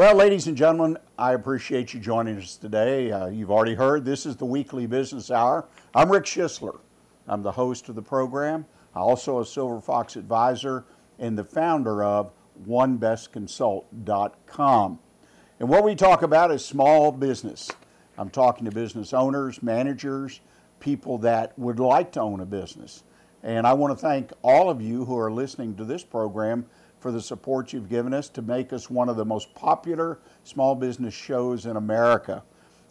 Well, ladies and gentlemen, I appreciate you joining us today. Uh, you've already heard this is the weekly business hour. I'm Rick Schisler. I'm the host of the program. I'm also a Silver Fox advisor and the founder of OneBestConsult.com. And what we talk about is small business. I'm talking to business owners, managers, people that would like to own a business. And I want to thank all of you who are listening to this program for the support you've given us to make us one of the most popular small business shows in America.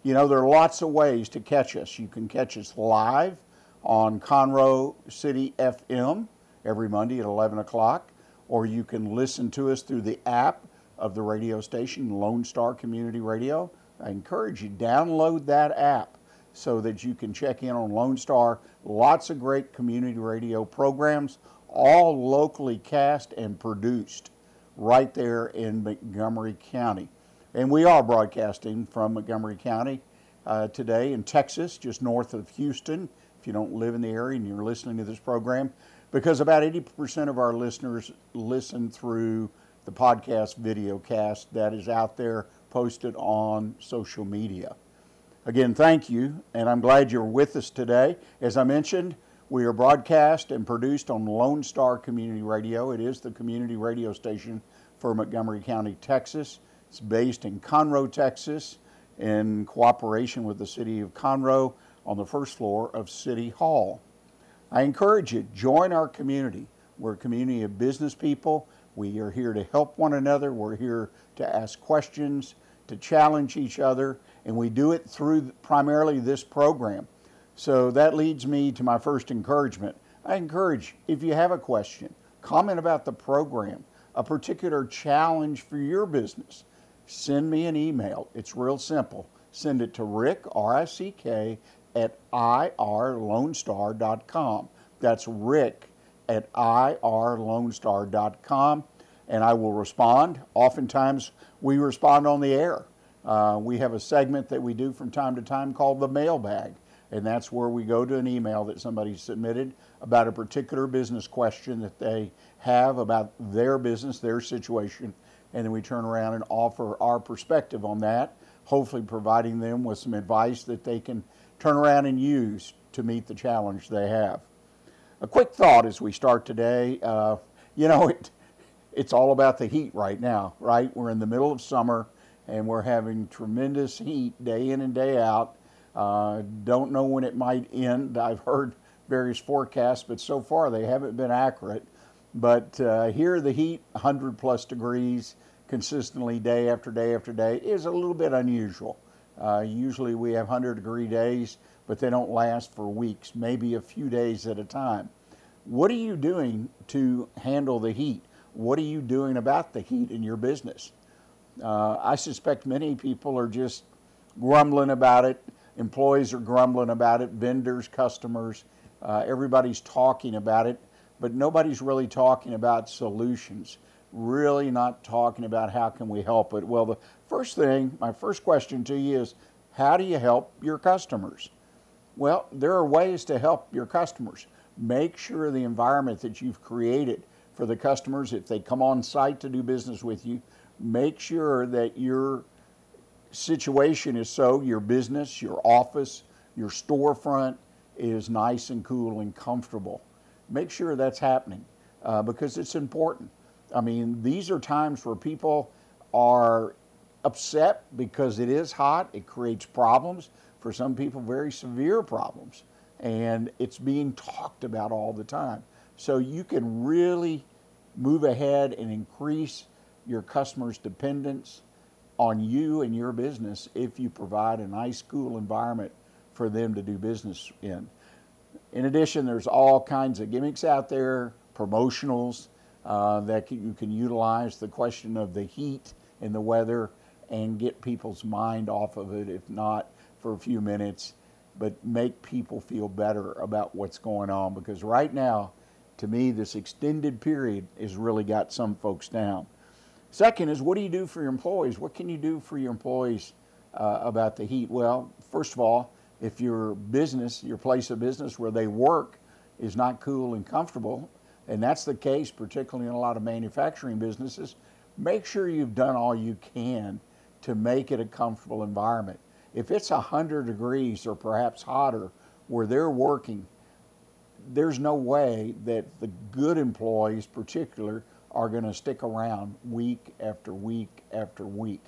You know, there are lots of ways to catch us. You can catch us live on Conroe City FM every Monday at 11 o'clock, or you can listen to us through the app of the radio station, Lone Star Community Radio. I encourage you, to download that app so that you can check in on Lone Star. Lots of great community radio programs all locally cast and produced right there in Montgomery County. And we are broadcasting from Montgomery County uh, today in Texas, just north of Houston, if you don't live in the area and you're listening to this program, because about 80% of our listeners listen through the podcast video cast that is out there posted on social media. Again, thank you, and I'm glad you're with us today. As I mentioned, we are broadcast and produced on Lone Star Community Radio. It is the community radio station for Montgomery County, Texas. It's based in Conroe, Texas, in cooperation with the city of Conroe on the first floor of City Hall. I encourage you, join our community. We're a community of business people. We are here to help one another. We're here to ask questions, to challenge each other, and we do it through primarily this program. So that leads me to my first encouragement. I encourage if you have a question, comment about the program, a particular challenge for your business, send me an email. It's real simple. Send it to Rick, R I C K, at irlonestar.com. That's Rick at irlonestar.com, and I will respond. Oftentimes, we respond on the air. Uh, we have a segment that we do from time to time called the mailbag and that's where we go to an email that somebody submitted about a particular business question that they have about their business, their situation, and then we turn around and offer our perspective on that, hopefully providing them with some advice that they can turn around and use to meet the challenge they have. A quick thought as we start today. Uh, you know, it, it's all about the heat right now, right? We're in the middle of summer and we're having tremendous heat day in and day out. Uh, don't know when it might end. I've heard various forecasts, but so far they haven't been accurate. But uh, here, the heat, 100 plus degrees consistently day after day after day, is a little bit unusual. Uh, usually we have 100 degree days, but they don't last for weeks, maybe a few days at a time. What are you doing to handle the heat? What are you doing about the heat in your business? Uh, I suspect many people are just grumbling about it Employees are grumbling about it, vendors, customers, uh, everybody's talking about it, but nobody's really talking about solutions. Really not talking about how can we help it. Well, the first thing, my first question to you is how do you help your customers? Well, there are ways to help your customers. Make sure the environment that you've created for the customers, if they come on site to do business with you, make sure that you're situation is so your business, your office, your storefront is nice and cool and comfortable. Make sure that's happening uh, because it's important. I mean, these are times where people are upset because it is hot, it creates problems. For some people, very severe problems. And it's being talked about all the time. So you can really move ahead and increase your customers' dependence on you and your business if you provide a nice, cool environment for them to do business in. In addition, there's all kinds of gimmicks out there, promotionals uh, that you can utilize. The question of the heat and the weather and get people's mind off of it, if not for a few minutes. but make people feel better about what's going on because right now, to me, this extended period has really got some folks down. Second is what do you do for your employees? What can you do for your employees uh, about the heat? Well, first of all, if your business, your place of business where they work is not cool and comfortable, and that's the case particularly in a lot of manufacturing businesses, make sure you've done all you can to make it a comfortable environment. If it's 100 degrees or perhaps hotter where they're working, there's no way that the good employees, particular, are going to stick around week after week after week.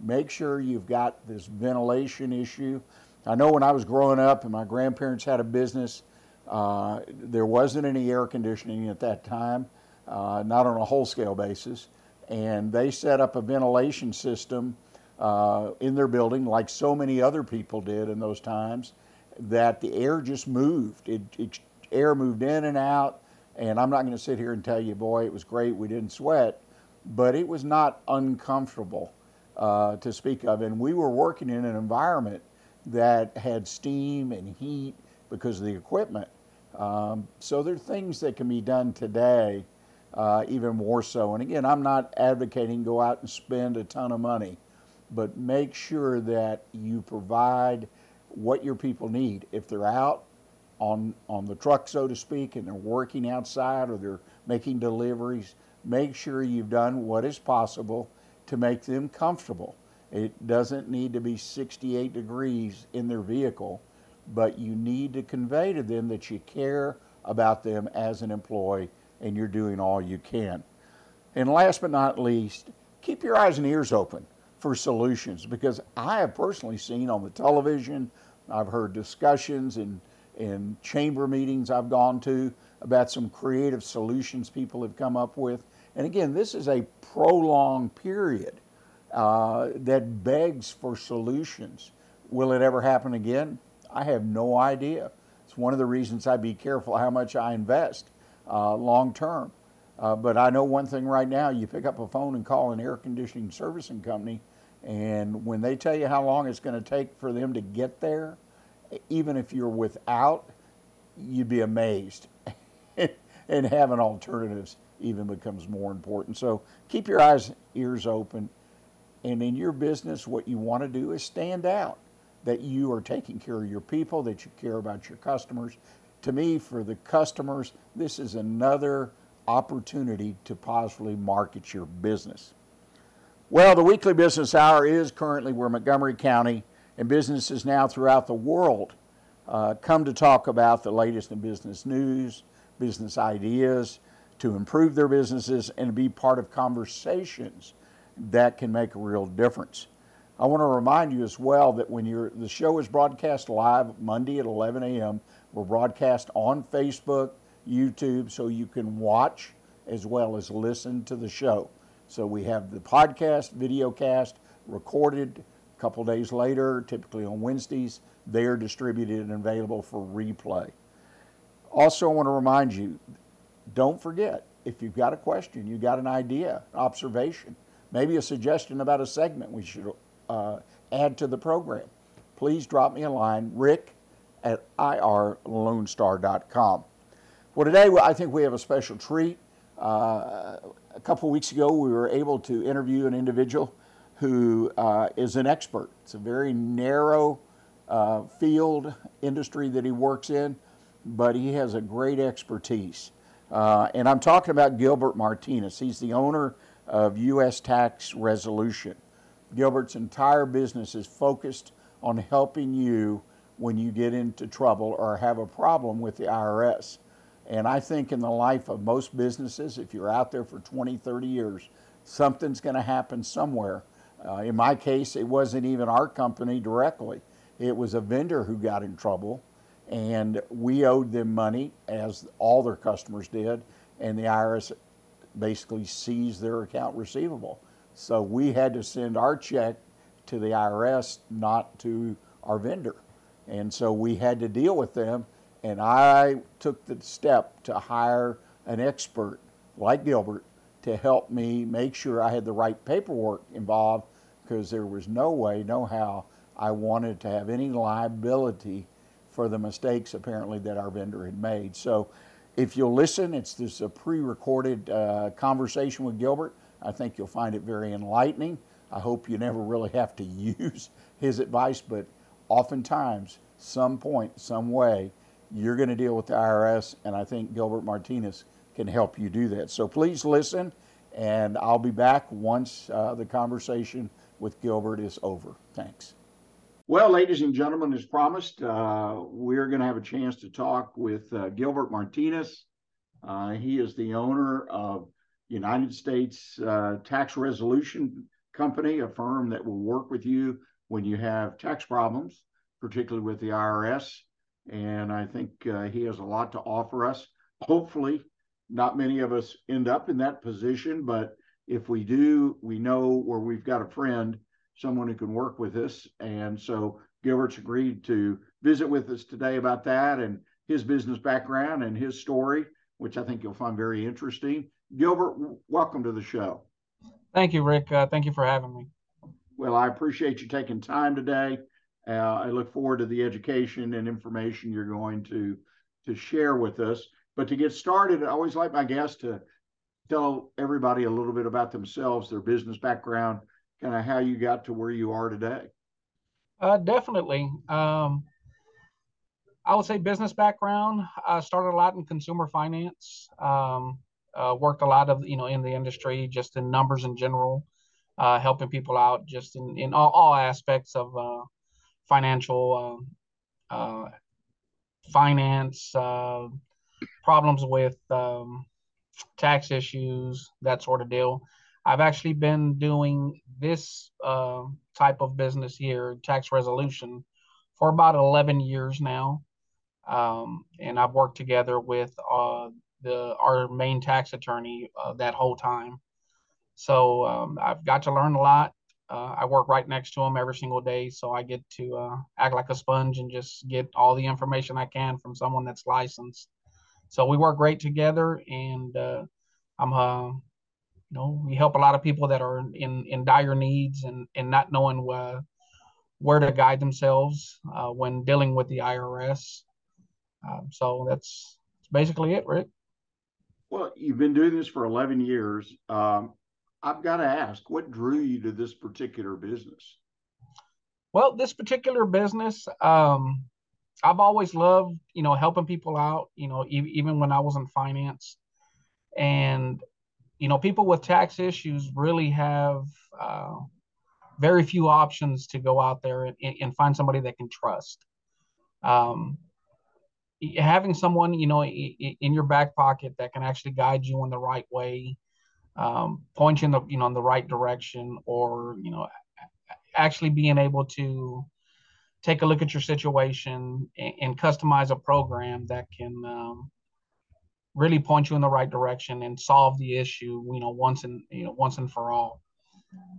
Make sure you've got this ventilation issue. I know when I was growing up and my grandparents had a business, uh, there wasn't any air conditioning at that time, uh, not on a whole scale basis. And they set up a ventilation system uh, in their building, like so many other people did in those times, that the air just moved. It, it air moved in and out. And I'm not going to sit here and tell you, boy, it was great, we didn't sweat, but it was not uncomfortable uh, to speak of. And we were working in an environment that had steam and heat because of the equipment. Um, so there are things that can be done today, uh, even more so. And again, I'm not advocating go out and spend a ton of money, but make sure that you provide what your people need. If they're out on on the truck, so to speak, and they're working outside or they're making deliveries, make sure you've done what is possible to make them comfortable. It doesn't need to be 68 degrees in their vehicle, but you need to convey to them that you care about them as an employee and you're doing all you can. And last but not least, keep your eyes and ears open for solutions because I have personally seen on the television, I've heard discussions in, in chamber meetings I've gone to about some creative solutions people have come up with. And again, this is a prolonged period uh, that begs for solutions. Will it ever happen again? I have no idea. It's one of the reasons I be careful how much I invest uh, long term. Uh, but I know one thing right now you pick up a phone and call an air conditioning servicing company, and when they tell you how long it's going to take for them to get there, even if you're without, you'd be amazed. and having alternatives even becomes more important. So keep your eyes, ears open. And in your business, what you want to do is stand out that you are taking care of your people, that you care about your customers. To me, for the customers, this is another opportunity to positively market your business. Well, the weekly business hour is currently where Montgomery County and businesses now throughout the world uh, come to talk about the latest in business news, business ideas, to improve their businesses and be part of conversations that can make a real difference. I want to remind you as well that when you're, the show is broadcast live Monday at 11 a.m., we're broadcast on Facebook, YouTube, so you can watch as well as listen to the show. So we have the podcast, video cast, recorded a couple days later, typically on Wednesdays. They are distributed and available for replay. Also, I want to remind you don't forget if you've got a question, you've got an idea, observation, maybe a suggestion about a segment we should uh, add to the program, please drop me a line, rick at irlonestar.com. Well, today I think we have a special treat. Uh, a couple weeks ago, we were able to interview an individual who uh, is an expert. It's a very narrow uh, field industry that he works in, but he has a great expertise. Uh, and I'm talking about Gilbert Martinez. He's the owner of U.S. Tax Resolution. Gilbert's entire business is focused on helping you when you get into trouble or have a problem with the IRS. And I think in the life of most businesses, if you're out there for 20, 30 years, something's going to happen somewhere. Uh, in my case, it wasn't even our company directly, it was a vendor who got in trouble. And we owed them money, as all their customers did, and the IRS basically seized their account receivable. So we had to send our check to the IRS, not to our vendor. And so we had to deal with them. And I took the step to hire an expert like Gilbert to help me make sure I had the right paperwork involved because there was no way, no how I wanted to have any liability for the mistakes apparently that our vendor had made. So if you'll listen, it's this a pre-recorded uh, conversation with Gilbert. I think you'll find it very enlightening. I hope you never really have to use his advice, but oftentimes, some point, some way, you're going to deal with the IRS, and I think Gilbert Martinez can help you do that. So please listen, and I'll be back once uh, the conversation with Gilbert is over. Thanks. Well, ladies and gentlemen, as promised, uh, we're going to have a chance to talk with uh, Gilbert Martinez. Uh, he is the owner of United States uh, Tax Resolution Company, a firm that will work with you when you have tax problems, particularly with the IRS. And I think uh, he has a lot to offer us. Hopefully, not many of us end up in that position, but if we do, we know where we've got a friend someone who can work with us. And so Gilbert's agreed to visit with us today about that and his business background and his story, which I think you'll find very interesting. Gilbert, welcome to the show. Thank you, Rick. Uh, thank you for having me. Well, I appreciate you taking time today. Uh, I look forward to the education and information you're going to to share with us. But to get started, I always like my guests to tell everybody a little bit about themselves, their business background, kind of how you got to where you are today. Uh, definitely. Um, I would say business background. I started a lot in consumer finance. Um, uh, worked a lot of you know in the industry, just in numbers in general, uh, helping people out just in in all, all aspects of uh, financial um, uh, finance uh, problems with um, tax issues, that sort of deal. I've actually been doing this uh, type of business here, tax resolution, for about 11 years now. Um, and I've worked together with uh, the our main tax attorney uh, that whole time. So um, I've got to learn a lot. Uh, I work right next to him every single day, so I get to uh, act like a sponge and just get all the information I can from someone that's licensed. So we work great together, and uh, I'm you know, we help a lot of people that are in in dire needs and and not knowing where where to guide themselves uh, when dealing with the IRS. Um, so that's, that's basically it, Rick. Well, you've been doing this for 11 years. Um, I've got to ask, what drew you to this particular business? Well, this particular business, um, I've always loved, you know, helping people out, you know, e- even when I was in finance. And you know, people with tax issues really have uh, very few options to go out there and, and find somebody that can trust. Um, having someone, you know, in your back pocket that can actually guide you in the right way, um, point you in the, you know, in the right direction, or you know, actually being able to take a look at your situation and, and customize a program that can um, really point you in the right direction and solve the issue, you know, once and you know once and for all.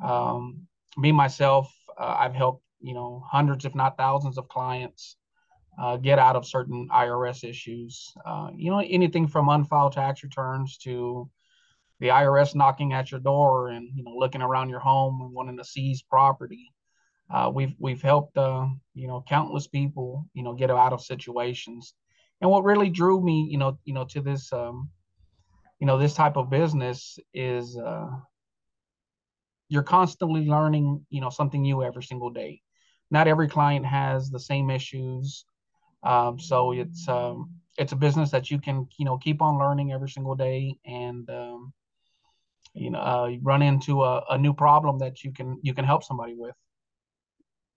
Um, me myself, uh, I've helped you know hundreds, if not thousands, of clients uh, get out of certain IRS issues. Uh, you know, anything from unfiled tax returns to the IRS knocking at your door and you know looking around your home and wanting to seize property. Uh, we've we've helped uh, you know countless people you know get out of situations. And what really drew me, you know, you know, to this, um, you know, this type of business is uh, you're constantly learning, you know, something new every single day. Not every client has the same issues, um, so it's um, it's a business that you can, you know, keep on learning every single day, and um, you know, uh, run into a, a new problem that you can you can help somebody with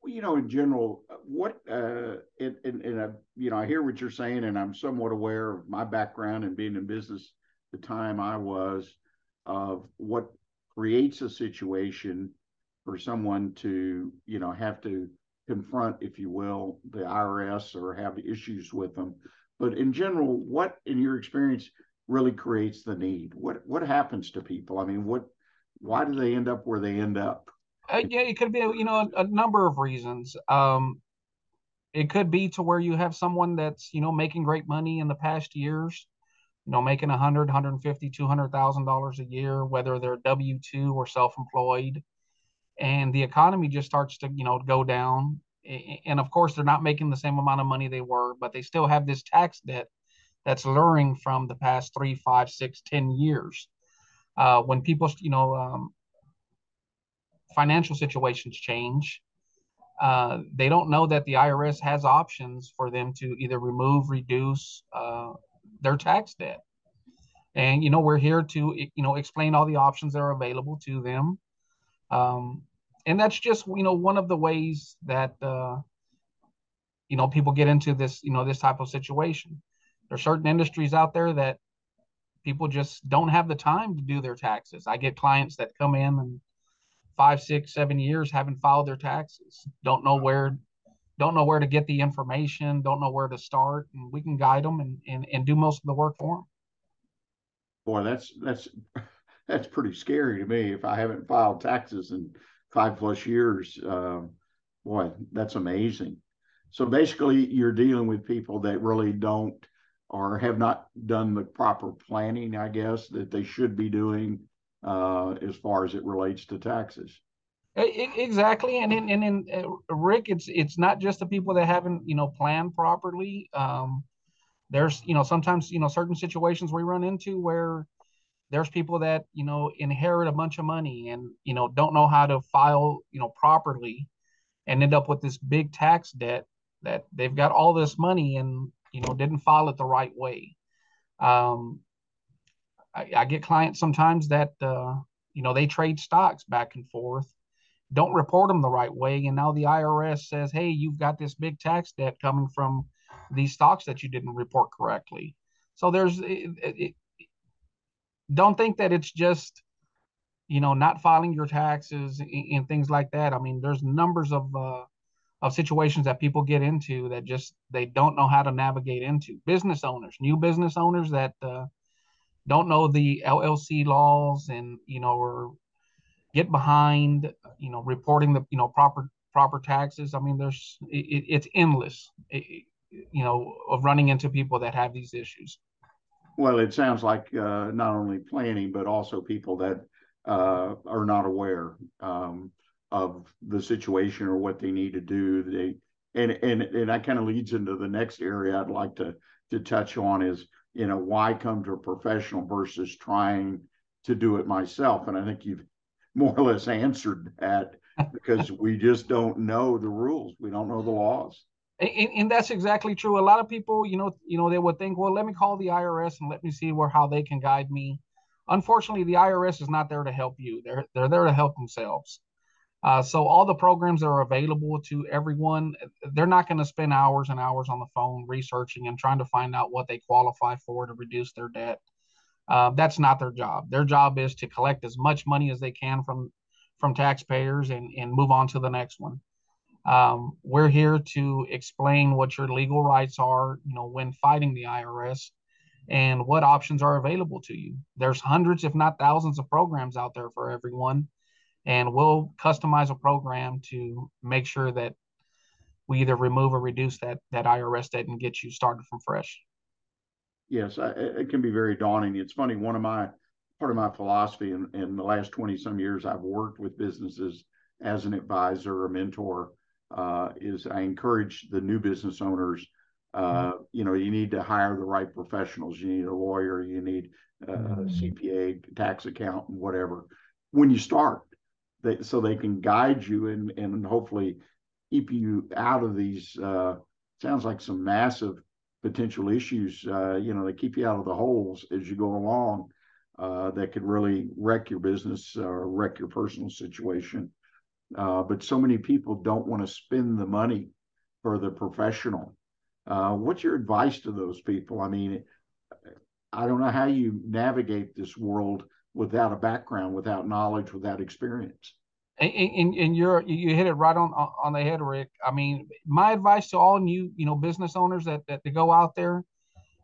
you know, in general, what, uh, in, and, and I, you know, I hear what you're saying, and I'm somewhat aware of my background and being in business the time I was of what creates a situation for someone to, you know, have to confront, if you will, the IRS or have issues with them. But in general, what, in your experience, really creates the need? What what happens to people? I mean, what, why do they end up where they end up? Uh, yeah, it could be, you know, a, a number of reasons. Um, it could be to where you have someone that's, you know, making great money in the past years, you know, making a hundred, hundred and fifty, two hundred thousand dollars a year, whether they're W two or self-employed, and the economy just starts to, you know, go down, and of course they're not making the same amount of money they were, but they still have this tax debt that's luring from the past three, five, six, ten years. Uh, when people, you know, um, financial situations change, uh, they don't know that the IRS has options for them to either remove, reduce uh, their tax debt. And you know, we're here to you know explain all the options that are available to them. Um, and that's just you know one of the ways that uh, you know people get into this you know this type of situation. There are certain industries out there that people just don't have the time to do their taxes. I get clients that come in and five, six, seven years haven't filed their taxes, don't know where don't know where to get the information, don't know where to start, and we can guide them and, and, and do most of the work for them. Boy, that's that's that's pretty scary to me. If I haven't filed taxes in five plus years, uh, boy, that's amazing. So basically, you're dealing with people that really don't or have not done the proper planning, I guess, that they should be doing uh, as far as it relates to taxes. Exactly, and in, and in uh, Rick, it's it's not just the people that haven't you know planned properly. Um, there's you know sometimes you know certain situations we run into where there's people that you know inherit a bunch of money and you know don't know how to file you know properly, and end up with this big tax debt that they've got all this money and you know didn't file it the right way. Um, I, I get clients sometimes that uh, you know they trade stocks back and forth, don't report them the right way, and now the IRS says, "Hey, you've got this big tax debt coming from these stocks that you didn't report correctly." So there's it, it, don't think that it's just you know not filing your taxes and, and things like that. I mean, there's numbers of uh, of situations that people get into that just they don't know how to navigate into. Business owners, new business owners that uh, don't know the LLC laws and you know or get behind you know reporting the you know proper proper taxes. I mean, there's it, it's endless, it, you know, of running into people that have these issues. Well, it sounds like uh, not only planning but also people that uh, are not aware um, of the situation or what they need to do. They and and and that kind of leads into the next area I'd like to to touch on is you know, why come to a professional versus trying to do it myself? And I think you've more or less answered that because we just don't know the rules. We don't know the laws. And, and, that's exactly true. A lot of people, you know, you know, they would think, well, let me call the IRS and let me see where how they can guide me. Unfortunately, the IRS is not there to help you. They're they're there to help themselves. Uh, so all the programs that are available to everyone, they're not going to spend hours and hours on the phone researching and trying to find out what they qualify for to reduce their debt. Uh, that's not their job. Their job is to collect as much money as they can from from taxpayers and, and move on to the next one. Um, we're here to explain what your legal rights are, you know, when fighting the IRS and what options are available to you. There's hundreds, if not thousands, of programs out there for everyone and we'll customize a program to make sure that we either remove or reduce that that IRS debt and get you started from fresh. Yes, I, it can be very daunting. It's funny. One of my part of my philosophy in, in the last twenty some years I've worked with businesses as an advisor or mentor uh, is I encourage the new business owners. Uh, mm-hmm. You know, you need to hire the right professionals. You need a lawyer. You need a mm-hmm. CPA, tax accountant, whatever. When you start, they, so they can guide you and and hopefully keep you out of these. Uh, sounds like some massive potential issues. Uh, you know, they keep you out of the holes as you go along. Uh, that could really wreck your business or wreck your personal situation. Uh, but so many people don't want to spend the money for the professional. Uh, what's your advice to those people? I mean, I don't know how you navigate this world without a background, without knowledge, without experience. And, and, and you're you hit it right on on the head, Rick. I mean, my advice to all new you know business owners that that to go out there,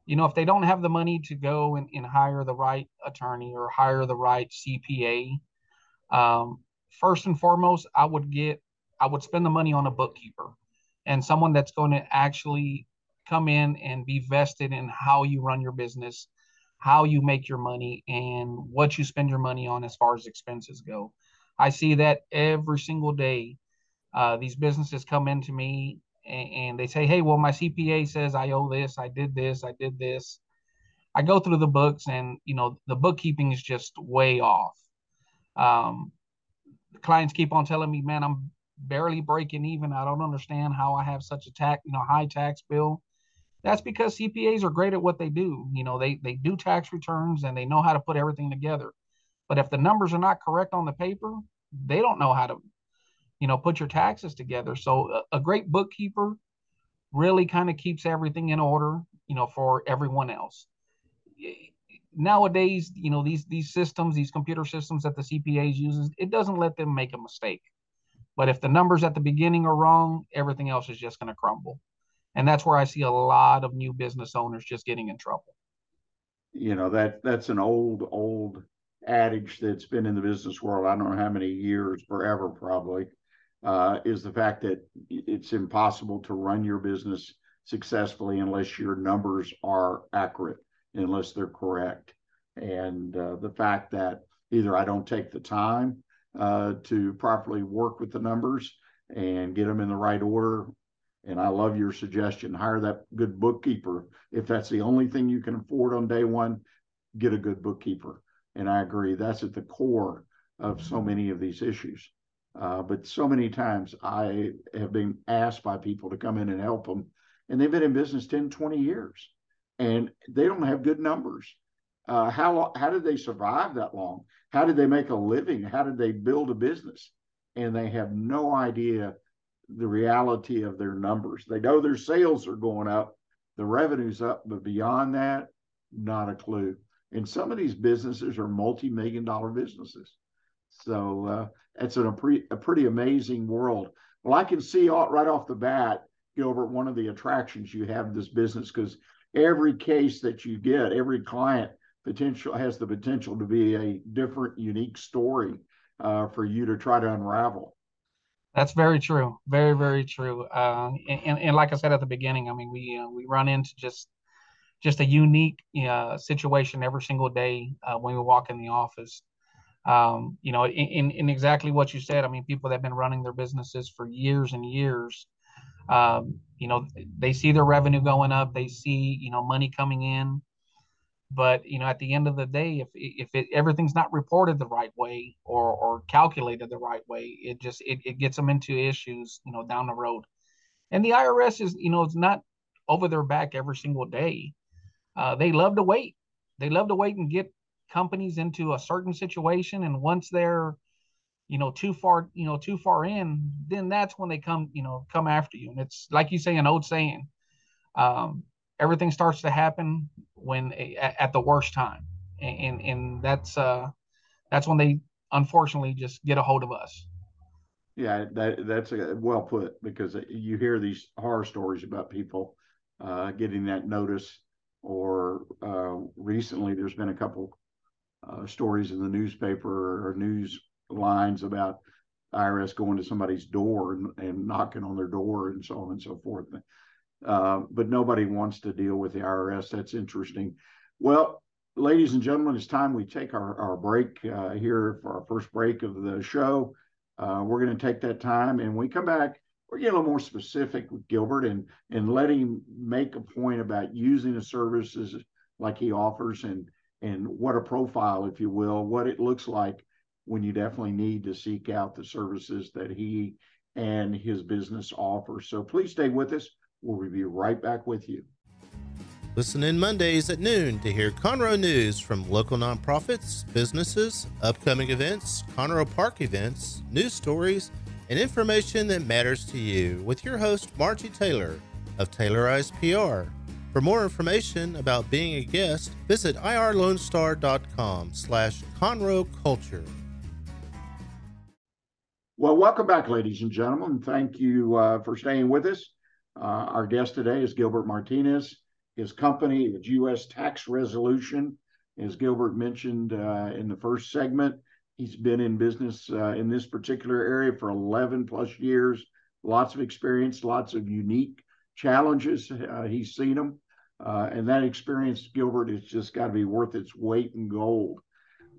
you know, if they don't have the money to go and, and hire the right attorney or hire the right CPA, um, first and foremost, I would get I would spend the money on a bookkeeper and someone that's going to actually come in and be vested in how you run your business how you make your money and what you spend your money on as far as expenses go. I see that every single day. uh, these businesses come into me and, and, they say, "Hey, well, my CPA says I owe this. I did this. I did this." I go through the books, and you know, the bookkeeping is just way off. Um, clients keep on telling me, "Man, I'm barely breaking even. I don't understand how I have such a tax, you know, high tax bill." That's because CPAs are great at what they do. You know, they they do tax returns and they know how to put everything together. But if the numbers are not correct on the paper, they don't know how to, you know, put your taxes together. So a, a great bookkeeper really kind of keeps everything in order, you know, for everyone else. Nowadays, you know, these these systems, these computer systems that the CPAs uses, it doesn't let them make a mistake. But if the numbers at the beginning are wrong, everything else is just going to crumble. And that's where I see a lot of new business owners just getting in trouble. You know, that that's an old old adage that's been in the business world, I don't know how many years, forever probably, uh, is the fact that it's impossible to run your business successfully unless your numbers are accurate, unless they're correct. And uh, the fact that either I don't take the time uh, to properly work with the numbers and get them in the right order. And I love your suggestion hire that good bookkeeper. If that's the only thing you can afford on day one, get a good bookkeeper and I agree, that's at the core of so many of these issues. Uh, but so many times I have been asked by people to come in and help them, and they've been in business 10, 20 years, and they don't have good numbers. Uh, how how did they survive that long? How did they make a living? How did they build a business? And they have no idea the reality of their numbers. They know their sales are going up, the revenue's up, but beyond that, not a clue. And some of these businesses are multi-million dollar businesses. So uh, it's an, a, pre, a pretty amazing world. Well, I can see all, right off the bat, Gilbert, one of the attractions you have in this business because every case that you get, every client potential has the potential to be a different, unique story uh, for you to try to unravel. That's very true. Very, very true. Uh, and, and, like I said at the beginning, I mean, we uh, we run into just just a unique uh, situation every single day uh, when we walk in the office. Um, you know, in, in exactly what you said. I mean, people that have been running their businesses for years and years. Um, you know, they see their revenue going up. They see you know money coming in, but you know, at the end of the day, if if it, everything's not reported the right way or or calculated the right way, it just it, it gets them into issues. You know, down the road. And the IRS is you know it's not over their back every single day uh, they love to wait. They love to wait and get companies into a certain situation, and once they're, you know, too far, you know, too far in, then that's when they come, you know, come after you. And it's like you say, an old saying, um, everything starts to happen when at, the worst time, and, and and that's uh, that's when they unfortunately just get a hold of us. Yeah, that that's a, well put because you hear these horror stories about people uh, getting that notice or uh, recently there's been a couple uh, stories in the newspaper or news lines about IRS going to somebody's door and, and knocking on their door and so on and so forth. Uh, but nobody wants to deal with the IRS. That's interesting. Well, ladies and gentlemen, it's time we take our, our break uh, here for our first break of the show. Uh, we're going to take that time and we come back or get a little more specific with Gilbert and and let him make a point about using the services like he offers and and what a profile, if you will, what it looks like when you definitely need to seek out the services that he and his business offers. So please stay with us. We'll be right back with you. Listen in Mondays at noon to hear Conroe news from local nonprofits, businesses, upcoming events, Conroe Park events, news stories, and information that matters to you with your host, Margie Taylor of Taylorized PR. For more information about being a guest, visit irlonestar.com slash Conroe Culture. Well, welcome back, ladies and gentlemen. Thank you uh, for staying with us. Uh, our guest today is Gilbert Martinez. His company is U.S. Tax Resolution, as Gilbert mentioned uh, in the first segment, He's been in business uh, in this particular area for 11 plus years, lots of experience, lots of unique challenges. Uh, he's seen them. Uh, and that experience, Gilbert, has just got to be worth its weight in gold.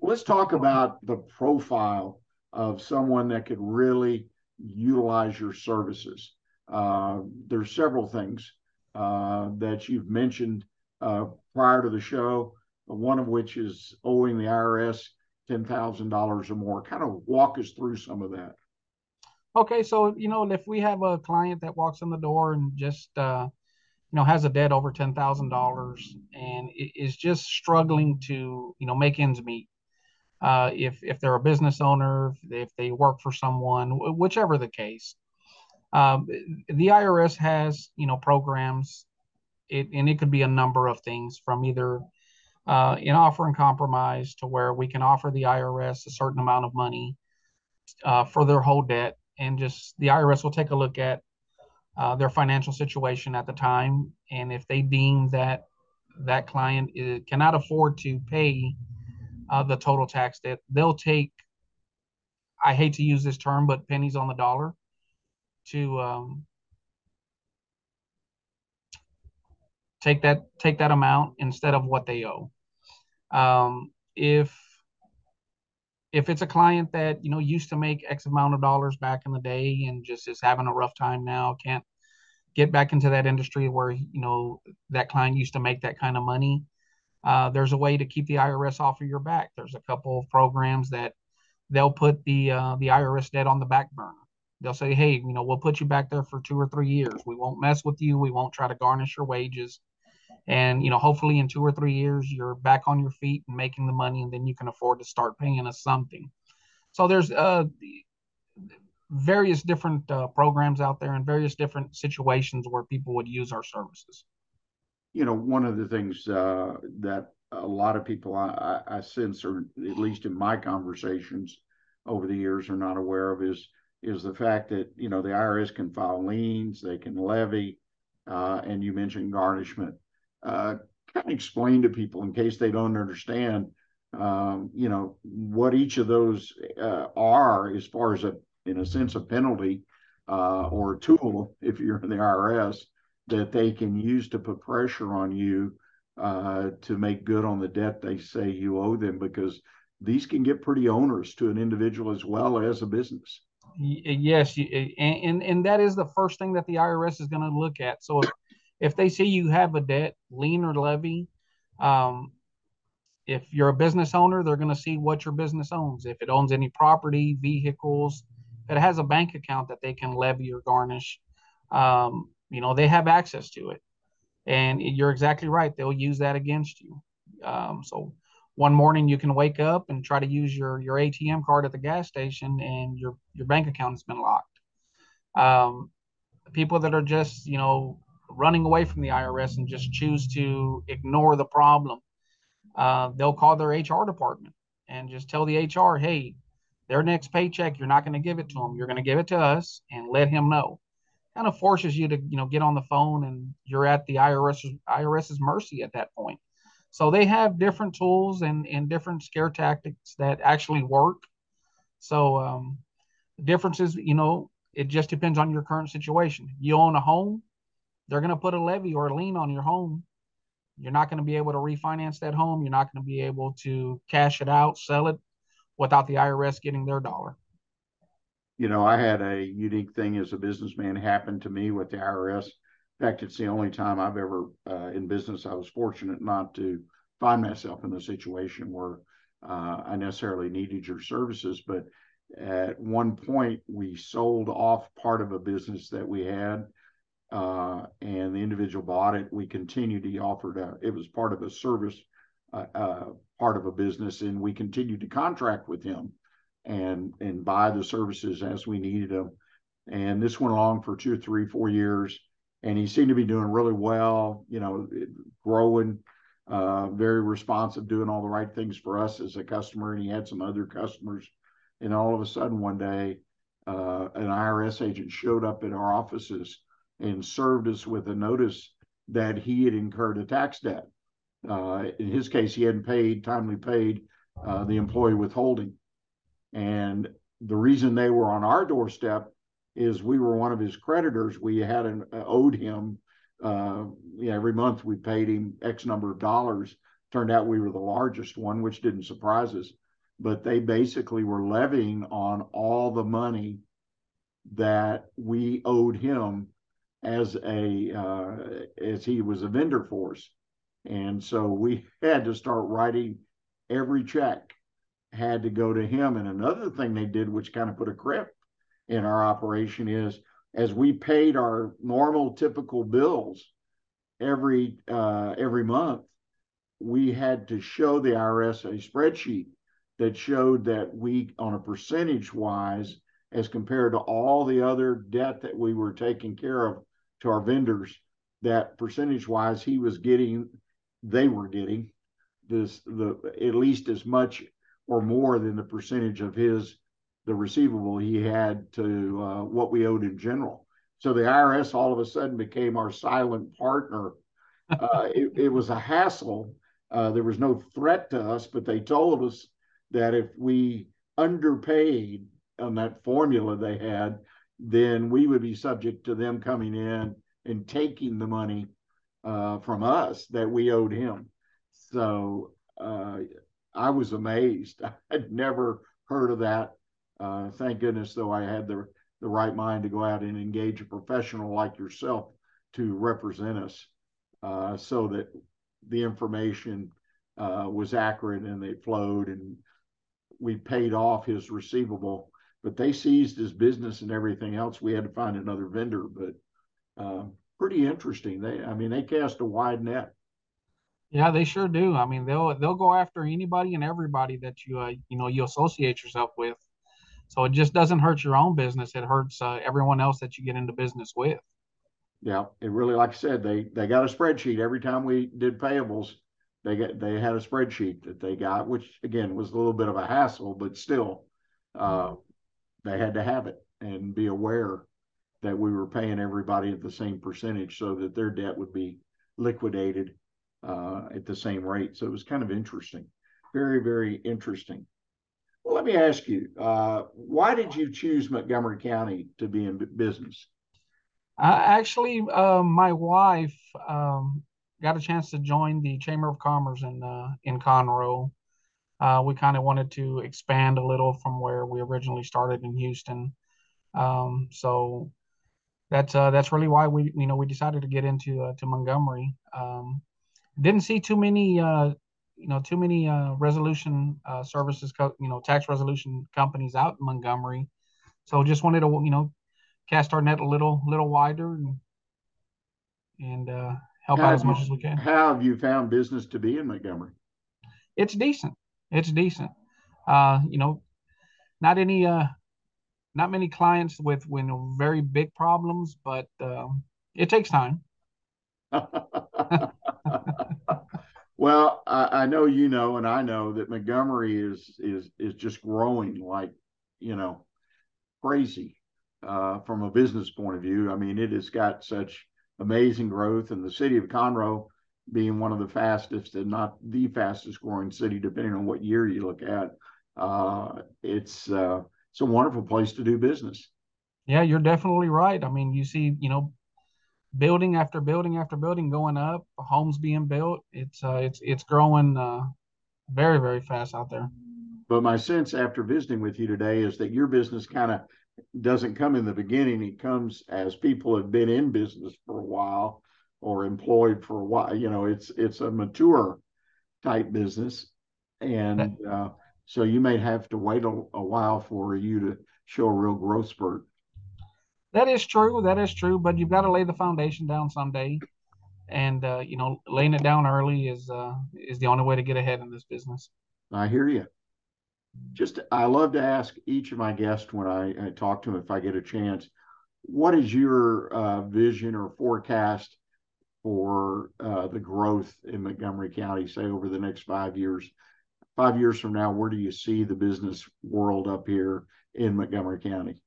Let's talk about the profile of someone that could really utilize your services. Uh, there's several things uh, that you've mentioned uh, prior to the show, one of which is owing the IRS $10,000 or more. Kind of walk us through some of that. Okay, so you know, if we have a client that walks in the door and just uh, you know has a debt over ten thousand dollars and is just struggling to you know make ends meet, uh, if if they're a business owner, if they work for someone, whichever the case, um, the IRS has you know programs, it, and it could be a number of things from either uh, an offer and compromise to where we can offer the IRS a certain amount of money uh, for their whole debt and just the IRS will take a look at uh, their financial situation at the time, and if they deem that that client is, cannot afford to pay uh, the total tax debt, they'll take. I hate to use this term, but pennies on the dollar to um, take that take that amount instead of what they owe. Um, if if it's a client that you know used to make x amount of dollars back in the day and just is having a rough time now can't get back into that industry where you know that client used to make that kind of money uh, there's a way to keep the irs off of your back there's a couple of programs that they'll put the uh, the irs debt on the back burner they'll say hey you know we'll put you back there for two or three years. We won't mess with you. We won't try to garnish your wages. And you know hopefully in two or three years you're back on your feet and making the money and then you can afford to start paying us something. So there's uh various different uh, programs out there and various different situations where people would use our services. You know one of the things uh, that a lot of people I, I sense or at least in my conversations over the years are not aware of is is the fact that you know the IRS can file liens, they can levy, uh, and you mentioned garnishment uh, kind of explain to people in case they don't understand, um, you know, what each of those uh, are as far as a, in a sense, a penalty uh, or a tool, if you're in the IRS, that they can use to put pressure on you uh, to make good on the debt they say you owe them, because these can get pretty onerous to an individual as well as a business. Yes, and, and, and that is the first thing that the IRS is going to look at. So if if they see you have a debt, lien or levy, um, if you're a business owner, they're going to see what your business owns. If it owns any property, vehicles, if it has a bank account that they can levy or garnish, um, you know, they have access to it. And you're exactly right. They'll use that against you. Um, so one morning you can wake up and try to use your, your ATM card at the gas station and your, your bank account has been locked. Um, people that are just, you know, running away from the IRS and just choose to ignore the problem, uh, they'll call their HR department and just tell the HR, hey, their next paycheck, you're not going to give it to them. You're going to give it to us and let him know. Kind of forces you to, you know, get on the phone and you're at the IRS's IRS's mercy at that point. So they have different tools and, and different scare tactics that actually work. So um, the difference is, you know, it just depends on your current situation. You own a home, they're going to put a levy or a lien on your home. You're not going to be able to refinance that home. You're not going to be able to cash it out, sell it without the IRS getting their dollar. You know, I had a unique thing as a businessman happen to me with the IRS. In fact, it's the only time I've ever uh, in business I was fortunate not to find myself in the situation where uh, I necessarily needed your services. But at one point, we sold off part of a business that we had uh, and the individual bought it. We continued. to offer a, it was part of a service, uh, uh, part of a business, and we continued to contract with him and and buy the services as we needed them. And this went along for two, three, four years, and he seemed to be doing really well. You know, growing, uh, very responsive, doing all the right things for us as a customer. And he had some other customers. And all of a sudden, one day, uh, an IRS agent showed up at our offices and served us with a notice that he had incurred a tax debt. Uh, in his case, he hadn't paid, timely paid uh, the employee withholding. And the reason they were on our doorstep is we were one of his creditors. We had an, uh, owed him, uh, every month we paid him X number of dollars. Turned out we were the largest one, which didn't surprise us. But they basically were levying on all the money that we owed him as a uh, as he was a vendor for us, and so we had to start writing every check had to go to him. And another thing they did, which kind of put a crimp in our operation, is as we paid our normal typical bills every uh, every month, we had to show the IRS a spreadsheet that showed that we, on a percentage wise, as compared to all the other debt that we were taking care of to our vendors, that percentage wise he was getting, they were getting this the at least as much or more than the percentage of his the receivable he had to uh, what we owed in general. So the IRS all of a sudden became our silent partner. Uh, it, it, was a hassle. Uh, there was no threat to us, but they told us that if we underpaid on that formula they had, then we would be subject to them coming in and taking the money uh, from us that we owed him. So uh, I was amazed. I'd never heard of that. Uh, thank goodness, though, I had the the right mind to go out and engage a professional like yourself to represent us, uh, so that the information uh, was accurate and they flowed, and we paid off his receivable. But they seized his business and everything else. We had to find another vendor, but uh, pretty interesting. They, I mean, they cast a wide net. Yeah, they sure do. I mean, they'll they'll go after anybody and everybody that you uh, you know you associate yourself with. So it just doesn't hurt your own business; it hurts uh, everyone else that you get into business with. Yeah, it really, like I said, they they got a spreadsheet every time we did payables. They got they had a spreadsheet that they got, which again was a little bit of a hassle, but still, uh, they had to have it and be aware that we were paying everybody at the same percentage so that their debt would be liquidated uh, at the same rate. So it was kind of interesting, very, very interesting. Well, let me ask you, uh, why did you choose Montgomery County to be in business? Uh, actually, my wife um, got a chance to join the Chamber of Commerce in uh, in Conroe. Uh, we kind of wanted to expand a little from where we originally started in Houston. Um, so that's uh, that's really why we you know we decided to get into uh, to Montgomery. Um, didn't see too many uh, you know too many uh, resolution uh, services co- you know tax resolution companies out in Montgomery, so just wanted to you know cast our net a little little wider and and uh, help how out as much as we can. How have you found business to be in Montgomery? It's decent. It's decent. Uh, you know, not any uh, not many clients with you know, very big problems, but um, it takes time. well, I, I, know you know, and I know that Montgomery is is is just growing like you know crazy uh, from a business point of view. I mean, it has got such amazing growth, and the city of Conroe being one of the fastest and not the fastest growing city, depending on what year you look at. Uh, it's uh, it's a wonderful place to do business. Yeah, you're definitely right. I mean, you see, you know, building after building after building going up, homes being built. It's uh, it's it's growing uh, very very fast out there. But my sense after visiting with you today is that your business kind of doesn't come in the beginning. It comes as people have been in business for a while or employed for a while. You know, it's it's a mature type business, and uh, so you may have to wait a, a while for you to show a real growth spurt. That is true. That is true. But you've got to lay the foundation down someday, and uh, you know, laying it down early is uh, is the only way to get ahead in this business. I hear you. Just, I love to ask each of my guests when I, I talk to them if I get a chance, what is your uh, vision or forecast for uh, the growth in Montgomery County, say over the next five years? Five years from now, where do you see the business world up here in Montgomery County?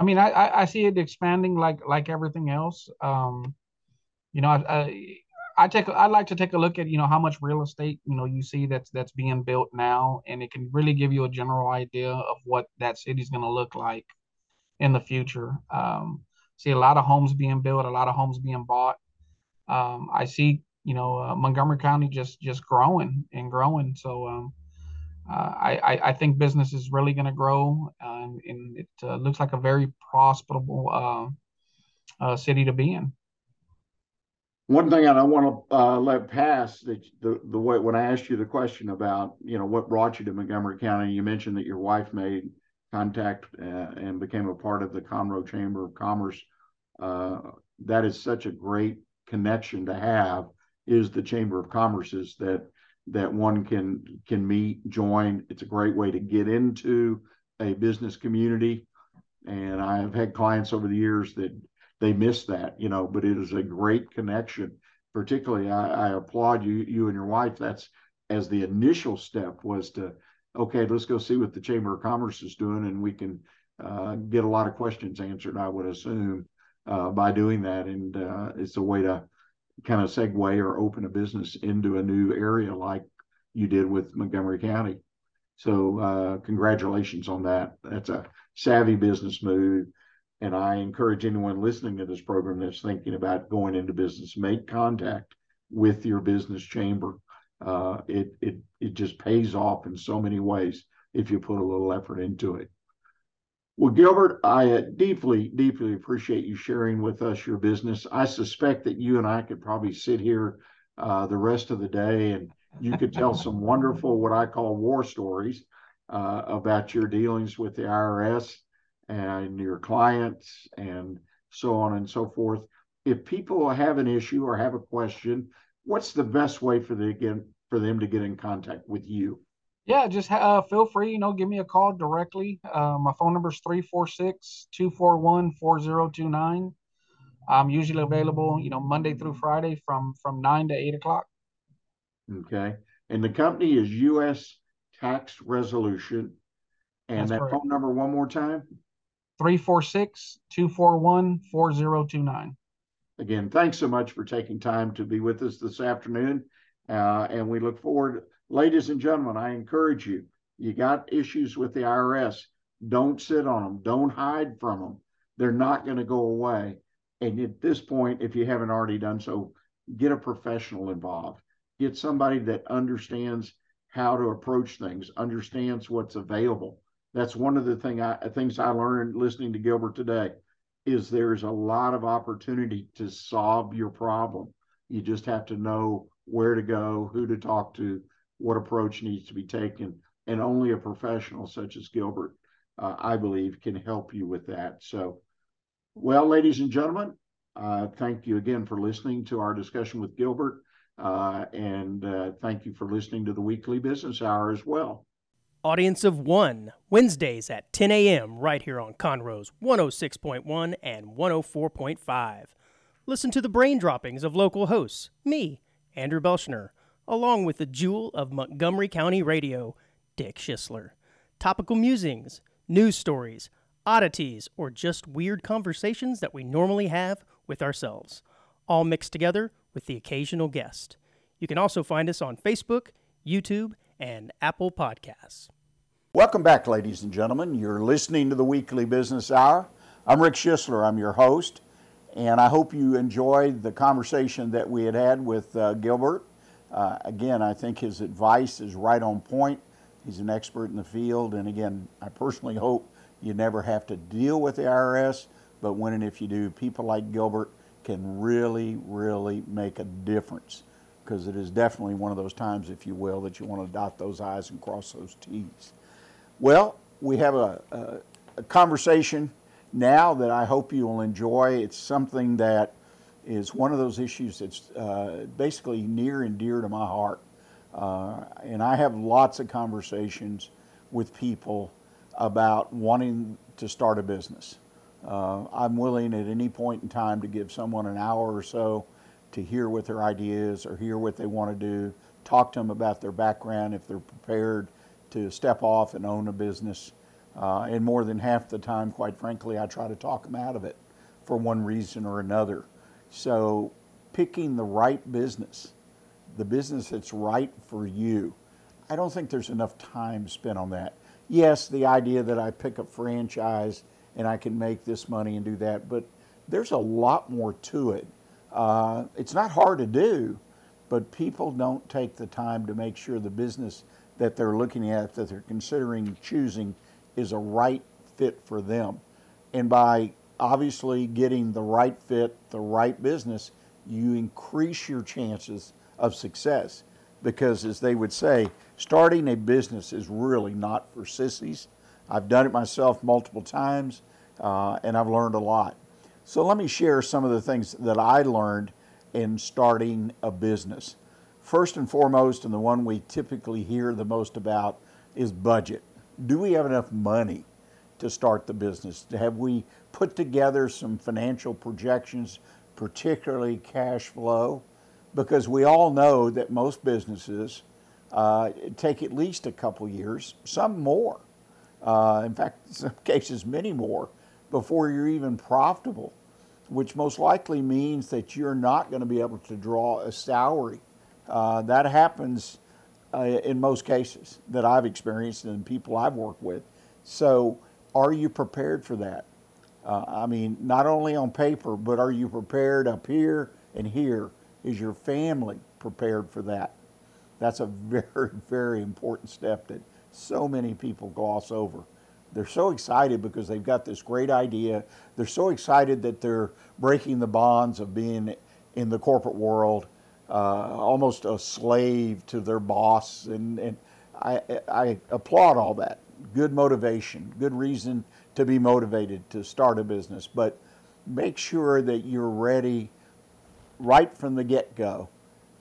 I mean, I, I see it expanding like like everything else. Um, you know, I, I, I take I like to take a look at you know how much real estate you know you see that's that's being built now, and it can really give you a general idea of what that city's going to look like in the future. Um, see a lot of homes being built, a lot of homes being bought. Um, I see you know uh, Montgomery County just just growing and growing. So um, I, I think business is really going to grow, and it uh, looks like a very profitable uh, uh, city to be in. One thing I don't want to uh, let pass that the the way when I asked you the question about you know what brought you to Montgomery County, you mentioned that your wife made contact uh, and became a part of the Conroe Chamber of Commerce. Uh, that is such a great connection to have. Is the Chamber of Commerce's that that one can can meet, join. It's a great way to get into a business community. And I have had clients over the years that they miss that, you know, but it is a great connection. Particularly, I, I applaud you, you and your wife. That's as the initial step was to, okay, let's go see what the Chamber of Commerce is doing, and we can uh, get a lot of questions answered. I would assume uh, by doing that, and uh, it's a way to kind of segue or open a business into a new area like you did with Montgomery County. So uh, congratulations on that. That's a savvy business move. And I encourage anyone listening to this program that's thinking about going into business, make contact with your business chamber. Uh, it it it just pays off in so many ways if you put a little effort into it. Well, Gilbert, I uh, deeply, deeply appreciate you sharing with us your business. I suspect that you and I could probably sit here uh, the rest of the day and you could tell some wonderful, what I call war stories uh, about your dealings with the IRS and your clients and so on and so forth. If people have an issue or have a question, what's the best way for get, for them to get in contact with you? Yeah, just uh, feel free, you know, give me a call directly. Uh, my phone number is 346 241 4029. I'm usually available, you know, Monday through Friday from from 9 to 8 o'clock. Okay. And the company is U.S. Tax Resolution. And That's that correct. phone number one more time? 346 241 4029. Again, thanks so much for taking time to be with us this afternoon. Uh, and we look forward, ladies and gentlemen, I encourage you, you got issues with the IRS, don't sit on them, don't hide from them. They're not going to go away. And at this point, if you haven't already done so, get a professional involved. Get somebody that understands how to approach things, understands what's available that's one of the thing I, things I learned listening to Gilbert today is there's a lot of opportunity to solve your problem. You just have to know where to go, who to talk to, what approach needs to be taken, and only a professional such as Gilbert, uh, I believe, can help you with that. So, well, ladies and gentlemen, uh, thank you again for listening to our discussion with Gilbert, uh, and uh, thank you for listening to the weekly business hour as well. Audience of One, Wednesdays at 10 a.m. right here on Conroe's 106.1 and 104.5. Listen to the brain droppings of local hosts, me, Andrew Belshner, along with the jewel of Montgomery County radio, Dick Schisler. Topical musings, news stories, oddities, or just weird conversations that we normally have with ourselves, all mixed together with the occasional guest. You can also find us on Facebook, YouTube, and Apple Podcasts. Welcome back, ladies and gentlemen. You're listening to the Weekly Business Hour. I'm Rick Schisler, I'm your host, and I hope you enjoyed the conversation that we had had with uh, Gilbert. Uh, again, I think his advice is right on point. He's an expert in the field, and again, I personally hope you never have to deal with the IRS, but when and if you do, people like Gilbert can really, really make a difference because it is definitely one of those times, if you will, that you want to dot those I's and cross those T's. Well, we have a, a, a conversation now that I hope you will enjoy. It's something that is one of those issues that's uh, basically near and dear to my heart. Uh, and I have lots of conversations with people about wanting to start a business. Uh, I'm willing at any point in time to give someone an hour or so to hear what their ideas or hear what they want to do, talk to them about their background if they're prepared to step off and own a business. Uh, and more than half the time, quite frankly, I try to talk them out of it for one reason or another. So, picking the right business, the business that's right for you, I don't think there's enough time spent on that. Yes, the idea that I pick a franchise and I can make this money and do that, but there's a lot more to it. Uh, it's not hard to do, but people don't take the time to make sure the business that they're looking at, that they're considering choosing, is a right fit for them. And by obviously getting the right fit, the right business, you increase your chances of success. Because as they would say, starting a business is really not for sissies. I've done it myself multiple times, uh, and I've learned a lot. So let me share some of the things that I learned in starting a business. First and foremost, and the one we typically hear the most about, is budget. Do we have enough money to start the business? Have we put together some financial projections, particularly cash flow? Because we all know that most businesses uh, take at least a couple years, some more. Uh, in fact, in some cases, many more, before you're even profitable, which most likely means that you're not going to be able to draw a salary uh, that happens uh, in most cases that I've experienced and people I've worked with. So, are you prepared for that? Uh, I mean, not only on paper, but are you prepared up here and here? Is your family prepared for that? That's a very, very important step that so many people gloss over. They're so excited because they've got this great idea. They're so excited that they're breaking the bonds of being in the corporate world uh, almost a slave to their boss. And, and I, I applaud all that. Good motivation, good reason to be motivated to start a business. But make sure that you're ready right from the get go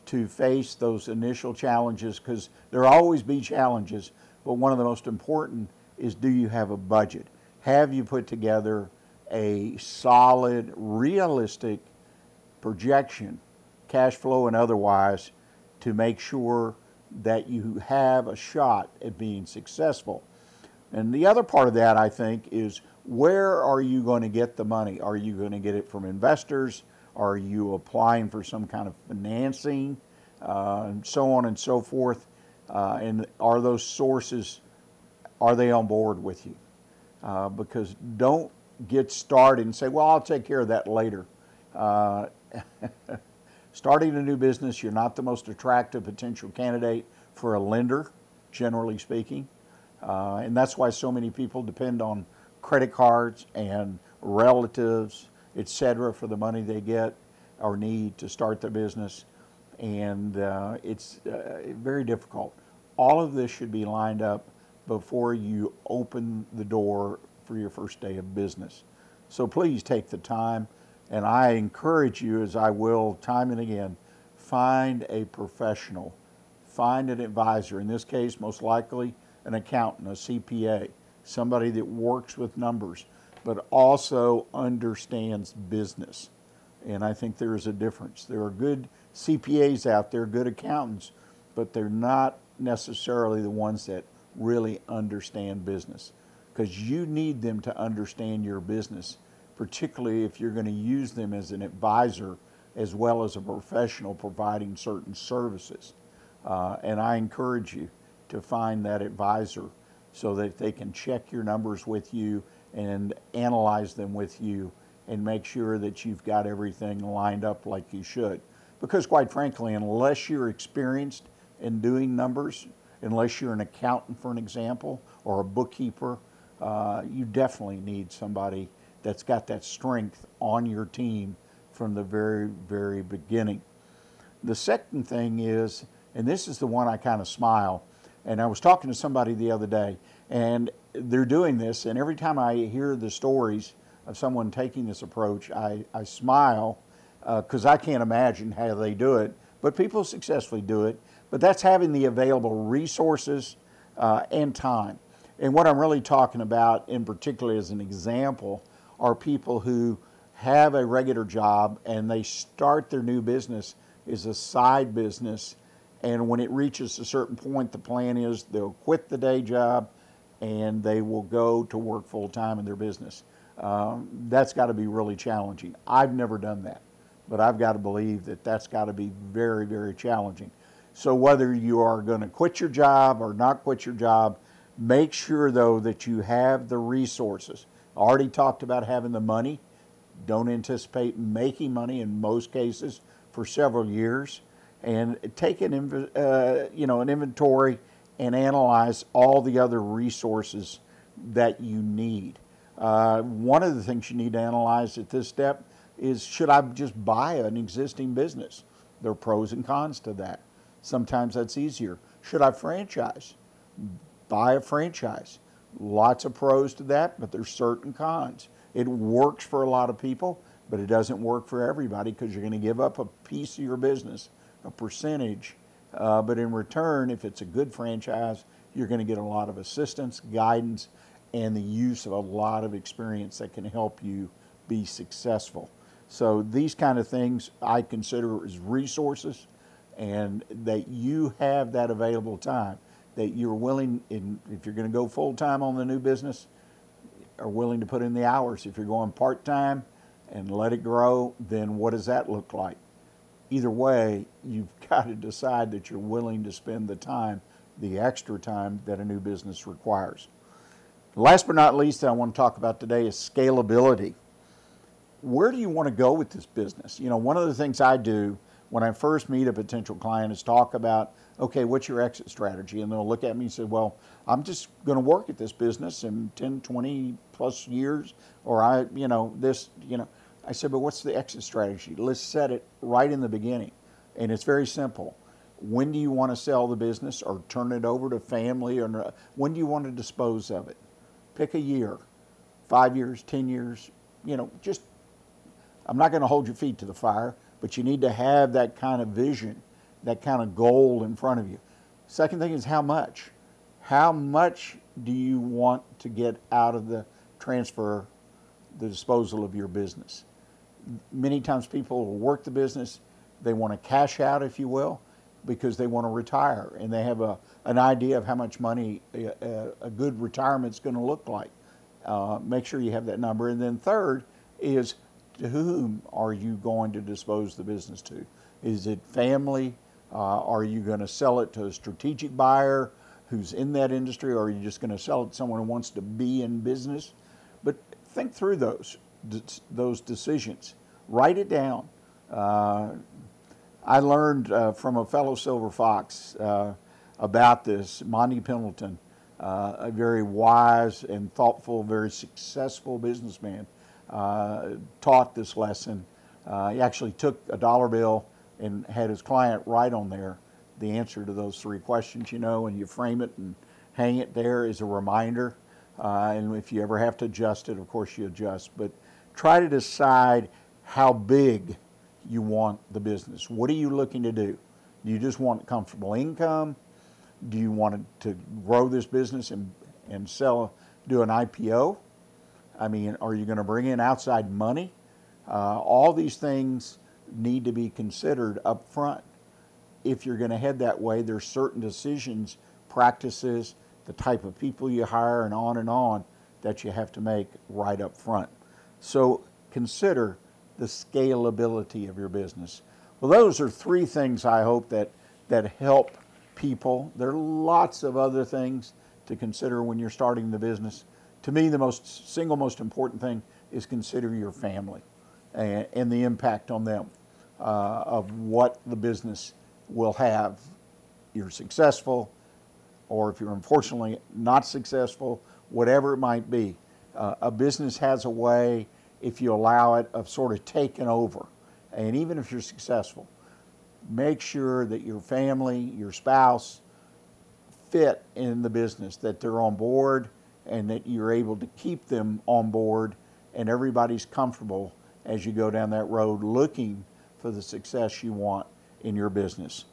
to face those initial challenges because there will always be challenges. But one of the most important is do you have a budget? Have you put together a solid, realistic projection cash flow and otherwise, to make sure that you have a shot at being successful. And the other part of that, I think, is where are you going to get the money? Are you going to get it from investors? Are you applying for some kind of financing? Uh, and so on and so forth. Uh, and are those sources, are they on board with you? Uh, because don't get started and say, well, I'll take care of that later. Uh, Starting a new business, you're not the most attractive potential candidate for a lender, generally speaking. Uh, and that's why so many people depend on credit cards and relatives, etc., for the money they get or need to start their business. And uh, it's uh, very difficult. All of this should be lined up before you open the door for your first day of business. So please take the time and I encourage you, as I will time and again, find a professional, find an advisor. In this case, most likely an accountant, a CPA, somebody that works with numbers, but also understands business. And I think there is a difference. There are good CPAs out there, good accountants, but they're not necessarily the ones that really understand business because you need them to understand your business particularly if you're going to use them as an advisor as well as a professional providing certain services. Uh, and I encourage you to find that advisor so that they can check your numbers with you and analyze them with you and make sure that you've got everything lined up like you should. Because, quite frankly, unless you're experienced in doing numbers, unless you're an accountant, for an example, or a bookkeeper, uh, you definitely need somebody that's got that strength on your team from the very, very beginning. The second thing is, and this is the one I kind of smile, and I was talking to somebody the other day, and they're doing this, and every time I hear the stories of someone taking this approach, I, I smile because uh, I can't imagine how they do it, but people successfully do it. But that's having the available resources uh, and time. And what I'm really talking about, in particular, as an example, are people who have a regular job and they start their new business as a side business. And when it reaches a certain point, the plan is they'll quit the day job and they will go to work full time in their business. Um, that's got to be really challenging. I've never done that, but I've got to believe that that's got to be very, very challenging. So, whether you are going to quit your job or not quit your job, make sure though that you have the resources I Already talked about having the money. Don't anticipate making money in most cases for several years, and take an uh, you know an inventory and analyze all the other resources that you need. Uh, one of the things you need to analyze at this step is should I just buy an existing business? There are pros and cons to that. Sometimes that's easier. Should I franchise? Buy a franchise. Lots of pros to that, but there's certain cons. It works for a lot of people, but it doesn't work for everybody because you're going to give up a piece of your business, a percentage. Uh, but in return, if it's a good franchise, you're going to get a lot of assistance, guidance, and the use of a lot of experience that can help you be successful. So these kind of things I consider as resources and that you have that available time that you're willing in, if you're going to go full time on the new business are willing to put in the hours if you're going part time and let it grow then what does that look like either way you've got to decide that you're willing to spend the time the extra time that a new business requires last but not least that i want to talk about today is scalability where do you want to go with this business you know one of the things i do when I first meet a potential client is talk about, okay, what's your exit strategy? And they'll look at me and say, well, I'm just going to work at this business in 10, 20 plus years, or I, you know, this, you know. I said, but what's the exit strategy? Let's set it right in the beginning. And it's very simple. When do you want to sell the business or turn it over to family? Or when do you want to dispose of it? Pick a year, five years, 10 years, you know, just, I'm not going to hold your feet to the fire but you need to have that kind of vision, that kind of goal in front of you. Second thing is how much. How much do you want to get out of the transfer, the disposal of your business? Many times people will work the business, they want to cash out, if you will, because they want to retire and they have a, an idea of how much money a, a good retirement is going to look like. Uh, make sure you have that number. And then third is to whom are you going to dispose the business to? Is it family? Uh, are you going to sell it to a strategic buyer who's in that industry, or are you just going to sell it to someone who wants to be in business? But think through those those decisions. Write it down. Uh, I learned uh, from a fellow Silver Fox uh, about this, Monty Pendleton, uh, a very wise and thoughtful, very successful businessman uh, taught this lesson. Uh, he actually took a dollar bill and had his client write on there the answer to those three questions, you know, and you frame it and hang it there as a reminder. Uh, and if you ever have to adjust it, of course you adjust. But try to decide how big you want the business. What are you looking to do? Do you just want comfortable income? Do you want to grow this business and, and sell, do an IPO? I mean, are you going to bring in outside money? Uh, all these things need to be considered up front. If you're going to head that way, there's certain decisions, practices, the type of people you hire, and on and on that you have to make right up front. So consider the scalability of your business. Well, those are three things I hope that, that help people. There are lots of other things to consider when you're starting the business to me, the most single most important thing is consider your family and, and the impact on them uh, of what the business will have. You're successful, or if you're unfortunately not successful, whatever it might be. Uh, a business has a way, if you allow it, of sort of taking over. And even if you're successful, make sure that your family, your spouse, fit in the business, that they're on board and that you're able to keep them on board and everybody's comfortable as you go down that road looking for the success you want in your business.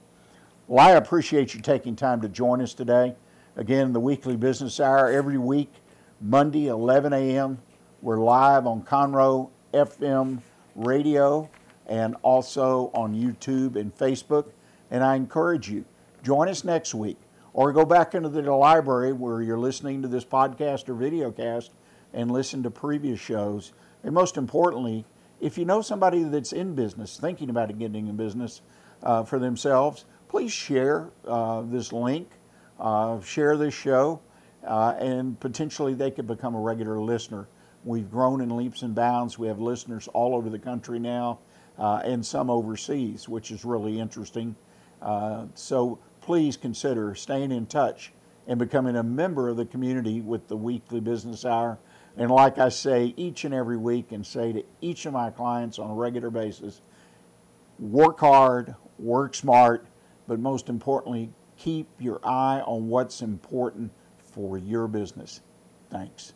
Well, I appreciate you taking time to join us today. Again, the weekly business hour every week, Monday, 11 a.m. We're live on Conroe FM radio and also on YouTube and Facebook. And I encourage you, join us next week or go back into the library where you're listening to this podcast or videocast and listen to previous shows. And most importantly, if you know somebody that's in business, thinking about getting in business uh, for themselves, please share uh, this link, uh, share this show, uh, and potentially they could become a regular listener. We've grown in leaps and bounds. We have listeners all over the country now uh, and some overseas, which is really interesting. Uh, so please consider staying in touch and becoming a member of the community with the weekly business hour. And like I say each and every week, and say to each of my clients on a regular basis, work hard, work smart, but most importantly, keep your eye on what's important for your business. Thanks.